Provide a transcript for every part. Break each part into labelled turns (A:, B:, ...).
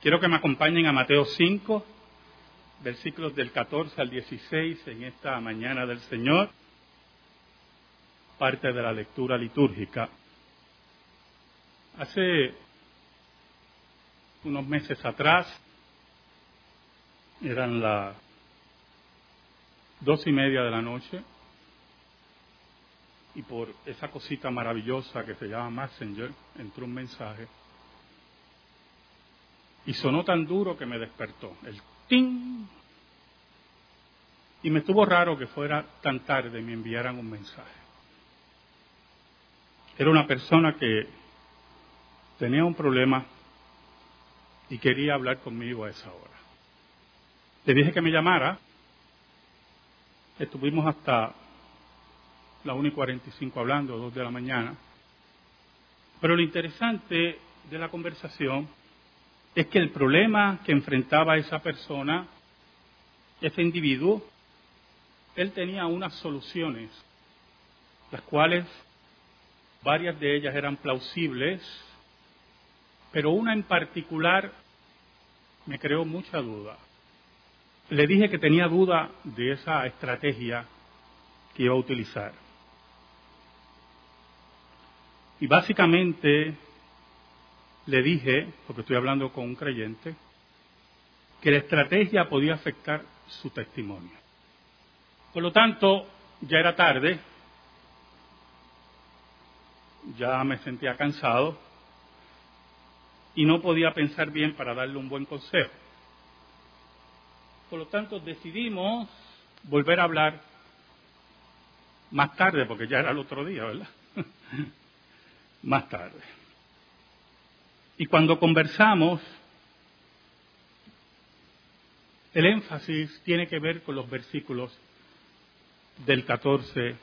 A: Quiero que me acompañen a Mateo 5, versículos del 14 al 16 en esta mañana del Señor, parte de la lectura litúrgica. Hace unos meses atrás, eran las dos y media de la noche, y por esa cosita maravillosa que se llama Messenger, entró un mensaje y sonó tan duro que me despertó. El ting. Y me estuvo raro que fuera tan tarde y me enviaran un mensaje. Era una persona que tenía un problema y quería hablar conmigo a esa hora. Le dije que me llamara. Estuvimos hasta la 1 y 45 hablando, 2 de la mañana. Pero lo interesante de la conversación es que el problema que enfrentaba esa persona, ese individuo, él tenía unas soluciones, las cuales varias de ellas eran plausibles, pero una en particular me creó mucha duda. Le dije que tenía duda de esa estrategia que iba a utilizar. Y básicamente le dije, porque estoy hablando con un creyente, que la estrategia podía afectar su testimonio. Por lo tanto, ya era tarde, ya me sentía cansado y no podía pensar bien para darle un buen consejo. Por lo tanto, decidimos volver a hablar más tarde, porque ya era el otro día, ¿verdad? más tarde. Y cuando conversamos, el énfasis tiene que ver con los versículos del 14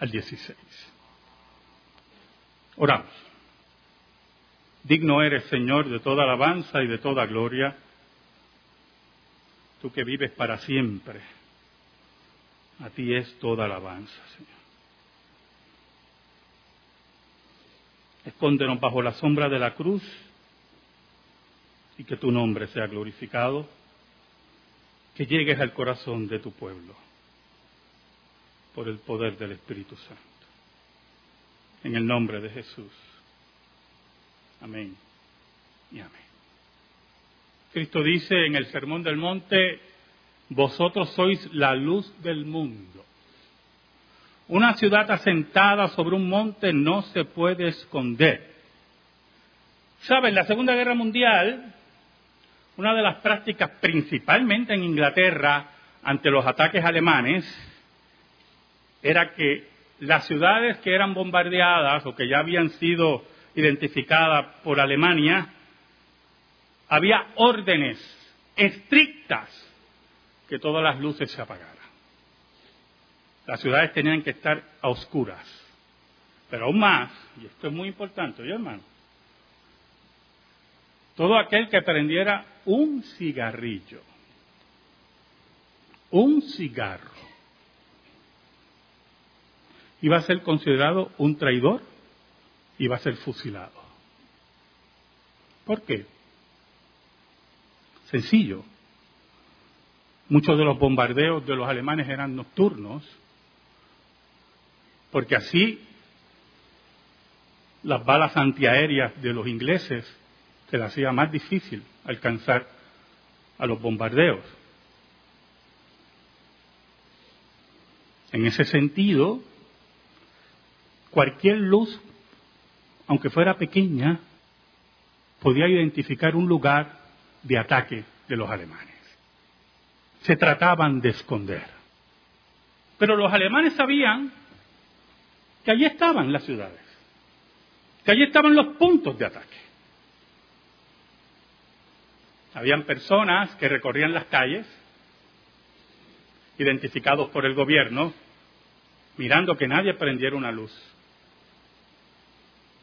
A: al 16. Oramos. Digno eres, Señor, de toda alabanza y de toda gloria, tú que vives para siempre. A ti es toda alabanza, Señor. Escóndenos bajo la sombra de la cruz y que tu nombre sea glorificado, que llegues al corazón de tu pueblo por el poder del Espíritu Santo. En el nombre de Jesús. Amén y amén. Cristo dice en el Sermón del Monte, vosotros sois la luz del mundo. Una ciudad asentada sobre un monte no se puede esconder. ¿Saben? En la Segunda Guerra Mundial, una de las prácticas principalmente en Inglaterra ante los ataques alemanes era que las ciudades que eran bombardeadas o que ya habían sido identificadas por Alemania, había órdenes estrictas que todas las luces se apagaran. Las ciudades tenían que estar a oscuras. Pero aún más, y esto es muy importante, ¿oye hermano? Todo aquel que prendiera un cigarrillo, un cigarro, iba a ser considerado un traidor, iba a ser fusilado. ¿Por qué? Sencillo. Muchos de los bombardeos de los alemanes eran nocturnos porque así las balas antiaéreas de los ingleses se les hacía más difícil alcanzar a los bombardeos. En ese sentido, cualquier luz, aunque fuera pequeña, podía identificar un lugar de ataque de los alemanes. Se trataban de esconder. Pero los alemanes sabían que allí estaban las ciudades, que allí estaban los puntos de ataque. Habían personas que recorrían las calles, identificados por el gobierno, mirando que nadie prendiera una luz.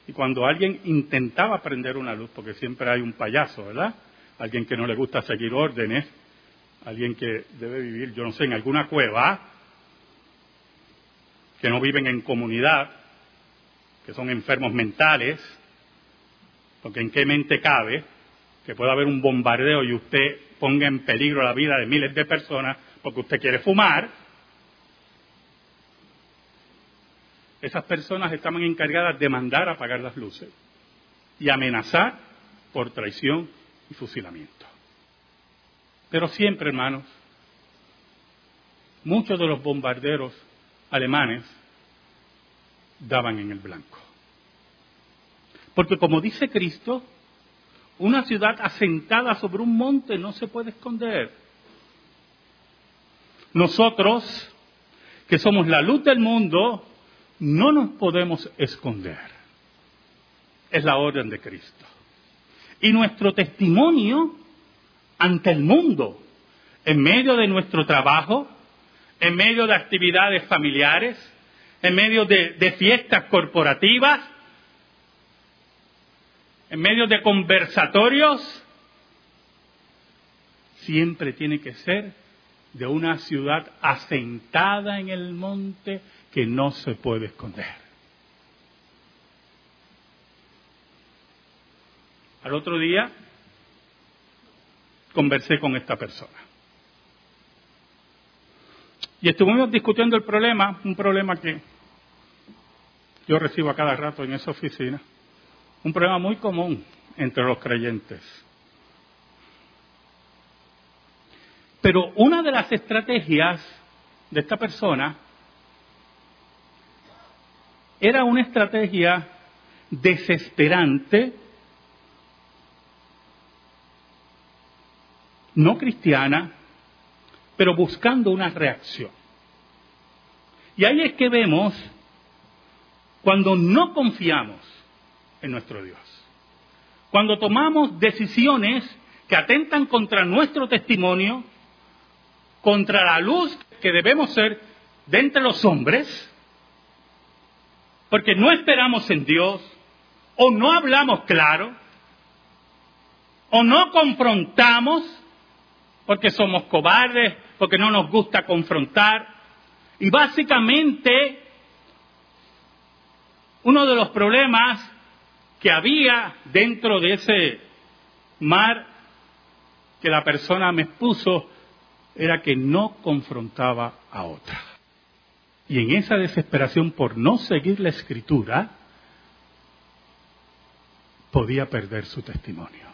A: Y cuando alguien intentaba prender una luz, porque siempre hay un payaso, ¿verdad? Alguien que no le gusta seguir órdenes, alguien que debe vivir, yo no sé, en alguna cueva, que no viven en comunidad, que son enfermos mentales, porque en qué mente cabe que pueda haber un bombardeo y usted ponga en peligro la vida de miles de personas porque usted quiere fumar, esas personas estaban encargadas de mandar a apagar las luces y amenazar por traición y fusilamiento. Pero siempre, hermanos, muchos de los bombarderos alemanes daban en el blanco. Porque como dice Cristo, una ciudad asentada sobre un monte no se puede esconder. Nosotros, que somos la luz del mundo, no nos podemos esconder. Es la orden de Cristo. Y nuestro testimonio ante el mundo, en medio de nuestro trabajo, en medio de actividades familiares, en medio de, fiestas corporativas, en medio de conversatorios, siempre tiene que ser de una ciudad asentada en el monte que no se puede esconder. Al otro día conversé con esta persona. Y estuvimos discutiendo el problema, un problema que yo recibo a cada rato en esa oficina, un problema muy común entre los creyentes. Pero una de las estrategias de esta persona era una estrategia desesperante, no cristiana, pero buscando una reacción. Y ahí es que vemos cuando no confiamos en nuestro Dios, cuando tomamos decisiones que atentan contra nuestro testimonio, contra la luz que debemos ser de entre los hombres, porque no esperamos en Dios, o no hablamos claro, o no confrontamos, porque somos cobardes, porque no nos gusta confrontar. Y básicamente, uno de los problemas que había dentro de ese mar que la persona me expuso era que no confrontaba a otra. Y en esa desesperación por no seguir la escritura, podía perder su testimonio.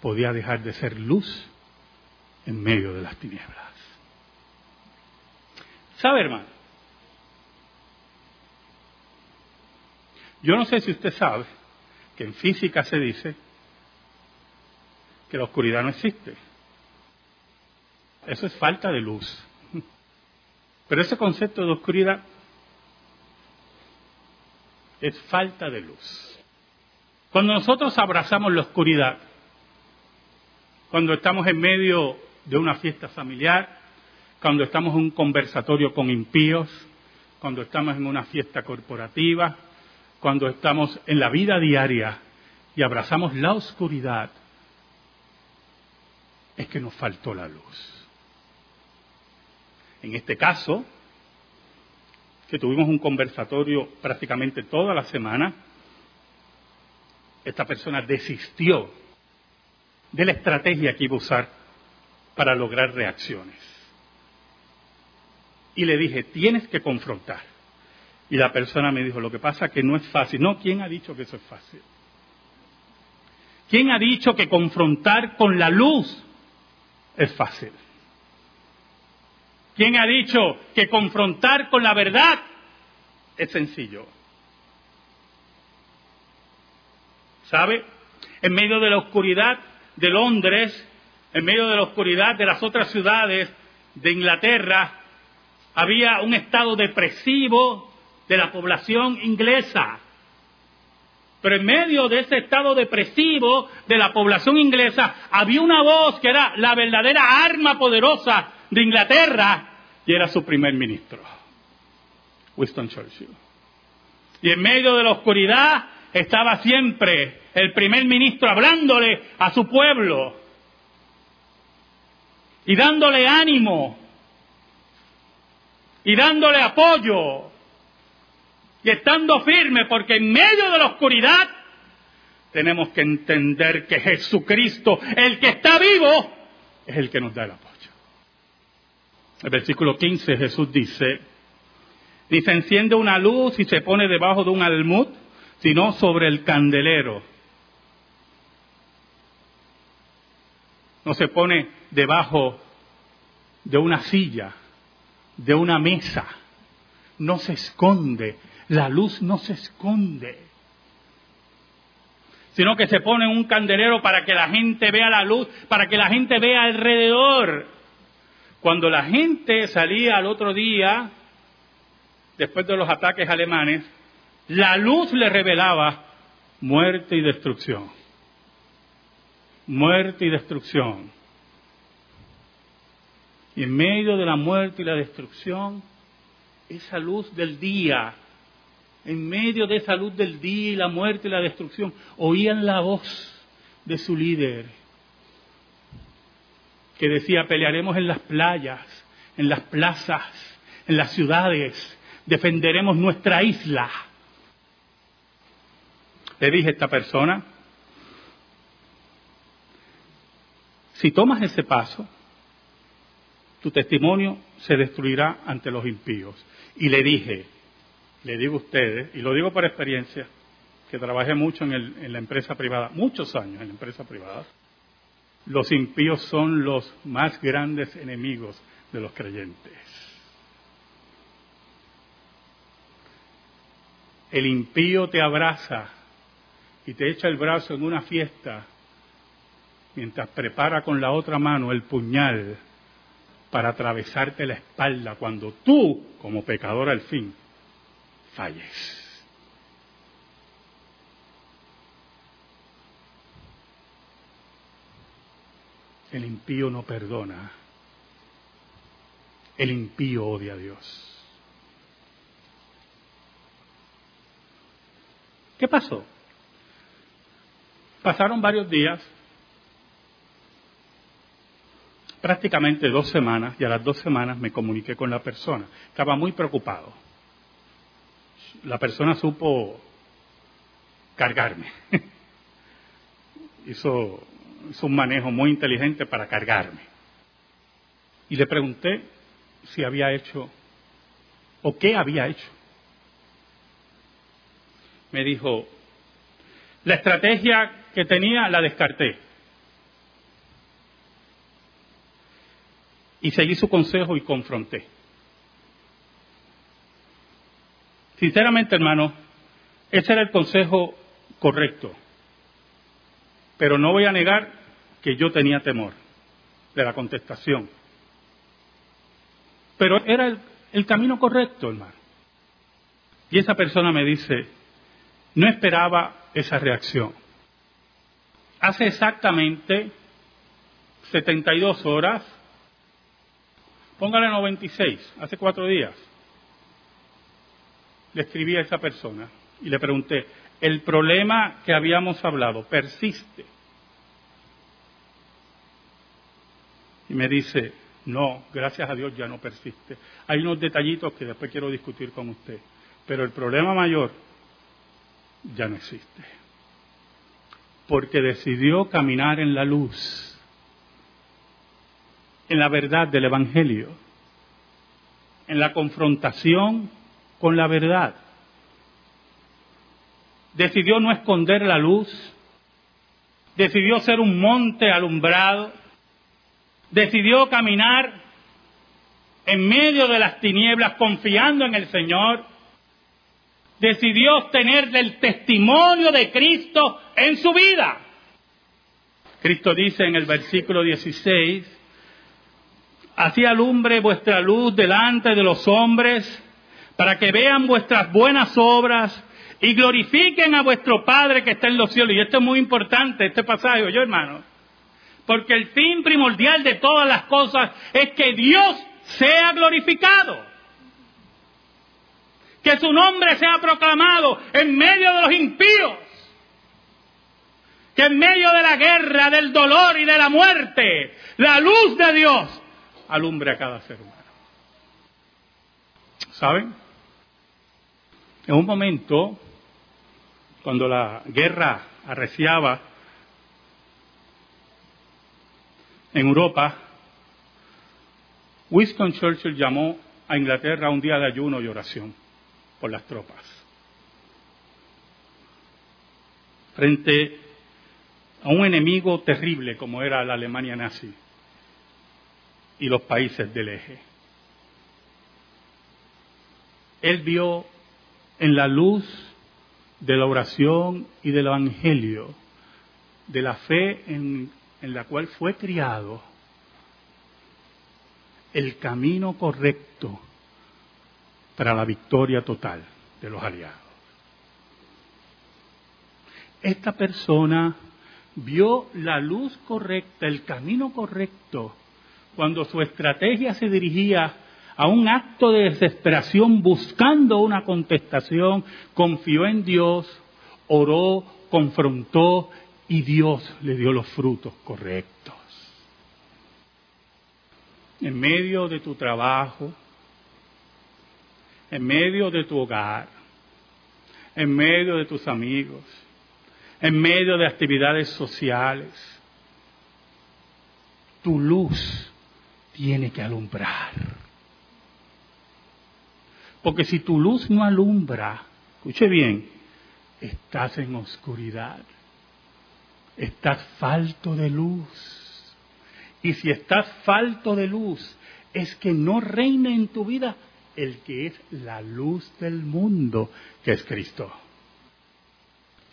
A: Podía dejar de ser luz en medio de las tinieblas. ¿Sabe, hermano? Yo no sé si usted sabe que en física se dice que la oscuridad no existe. Eso es falta de luz. Pero ese concepto de oscuridad es falta de luz. Cuando nosotros abrazamos la oscuridad, cuando estamos en medio de una fiesta familiar, cuando estamos en un conversatorio con impíos, cuando estamos en una fiesta corporativa, cuando estamos en la vida diaria y abrazamos la oscuridad, es que nos faltó la luz. En este caso, que tuvimos un conversatorio prácticamente toda la semana, esta persona desistió de la estrategia que iba a usar para lograr reacciones. Y le dije, tienes que confrontar. Y la persona me dijo, lo que pasa es que no es fácil. No, ¿quién ha dicho que eso es fácil? ¿Quién ha dicho que confrontar con la luz es fácil? ¿Quién ha dicho que confrontar con la verdad es sencillo? ¿Sabe? En medio de la oscuridad de Londres, en medio de la oscuridad de las otras ciudades de Inglaterra, había un estado depresivo de la población inglesa. Pero en medio de ese estado depresivo de la población inglesa había una voz que era la verdadera arma poderosa de Inglaterra y era su primer ministro, Winston Churchill. Y en medio de la oscuridad estaba siempre el primer ministro hablándole a su pueblo y dándole ánimo y dándole apoyo y estando firme porque en medio de la oscuridad tenemos que entender que Jesucristo, el que está vivo, es el que nos da el apoyo. El versículo 15 Jesús dice, ni se enciende una luz y se pone debajo de un almud, sino sobre el candelero. No se pone debajo de una silla, de una mesa. No se esconde. La luz no se esconde. Sino que se pone un candelero para que la gente vea la luz, para que la gente vea alrededor. Cuando la gente salía al otro día después de los ataques alemanes, la luz le revelaba muerte y destrucción. Muerte y destrucción. Y en medio de la muerte y la destrucción, esa luz del día, en medio de esa luz del día y la muerte y la destrucción, oían la voz de su líder, que decía, pelearemos en las playas, en las plazas, en las ciudades, defenderemos nuestra isla. Le dije a esta persona, si tomas ese paso, tu testimonio se destruirá ante los impíos. Y le dije, le digo a ustedes, y lo digo por experiencia, que trabajé mucho en, en la empresa privada, muchos años en la empresa privada, los impíos son los más grandes enemigos de los creyentes. El impío te abraza y te echa el brazo en una fiesta mientras prepara con la otra mano el puñal para atravesarte la espalda cuando tú, como pecador al fin, falles. El impío no perdona. El impío odia a Dios. ¿Qué pasó? Pasaron varios días, prácticamente dos semanas, y a las dos semanas me comuniqué con la persona. Estaba muy preocupado. La persona supo cargarme. hizo, un manejo muy inteligente para cargarme. Y le pregunté si había hecho o qué había hecho me dijo, la estrategia que tenía la descarté. Y seguí su consejo y confronté. Sinceramente, hermano, ese era el consejo correcto. Pero no voy a negar que yo tenía temor de la contestación. Pero era el, el camino correcto, hermano. Y esa persona me dice, no esperaba esa reacción. Hace exactamente 72 horas, póngale 96, hace cuatro días, le escribí a esa persona y le pregunté, el problema que habíamos hablado persiste. Y me dice, no, gracias a Dios ya no persiste. Hay unos detallitos que después quiero discutir con usted. Pero el problema mayor ya no existe. Porque decidió caminar en la luz, en la verdad del Evangelio, en la confrontación con la verdad. Decidió no esconder la luz, decidió ser un monte alumbrado, decidió caminar en medio de las tinieblas confiando en el Señor decidió obtener del testimonio de Cristo en su vida. Cristo dice en el versículo 16, así alumbre vuestra luz delante de los hombres, para que vean vuestras buenas obras y glorifiquen a vuestro Padre que está en los cielos. Y esto es muy importante, este pasaje, yo hermano, porque el fin primordial de todas las cosas es que Dios sea glorificado. Que su nombre sea proclamado en medio de los impíos, que en medio de la guerra, del dolor y de la muerte, la luz de Dios alumbre a cada ser humano. ¿Saben? En un momento, cuando la guerra arreciaba en Europa, Winston Churchill llamó a Inglaterra un día de ayuno y oración por las tropas. Frente a un enemigo terrible como era la Alemania nazi y los países del eje. Él vio en la luz de la oración y del Evangelio, de la fe en, en la cual fue criado, el camino correcto para la victoria total de los aliados. Esta persona vio la luz correcta, el camino correcto, cuando su estrategia se dirigía a un acto de desesperación buscando una contestación, confió en Dios, oró, confrontó y Dios le dio los frutos correctos. En medio de tu trabajo, en medio de tu hogar, en medio de tus amigos, en medio de actividades sociales, tu luz tiene que alumbrar. Porque si tu luz no alumbra, escuche bien, estás en oscuridad, estás falto de luz. Y si estás falto de luz, es que no reina en tu vida el que es la luz del mundo, que es Cristo.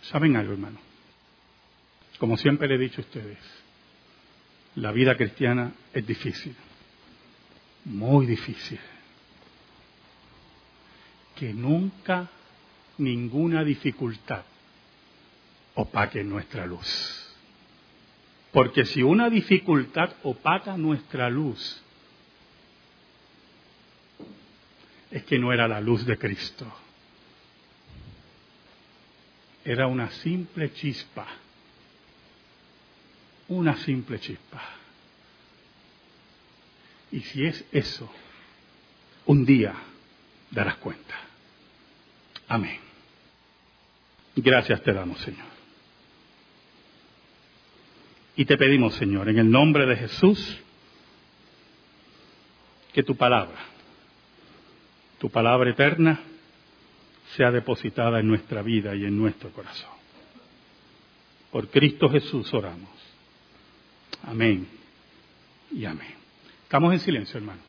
A: ¿Saben algo, hermano? Como siempre le he dicho a ustedes, la vida cristiana es difícil, muy difícil que nunca ninguna dificultad opaque nuestra luz. Porque si una dificultad opaca nuestra luz, es que no era la luz de Cristo. Era una simple chispa. Una simple chispa. Y si es eso, un día darás cuenta. Amén. Gracias te damos, Señor. Y te pedimos, Señor, en el nombre de Jesús, que tu palabra, tu palabra eterna, sea depositada en nuestra vida y en nuestro corazón. Por Cristo Jesús oramos. Amén y amén. Estamos en silencio, hermano.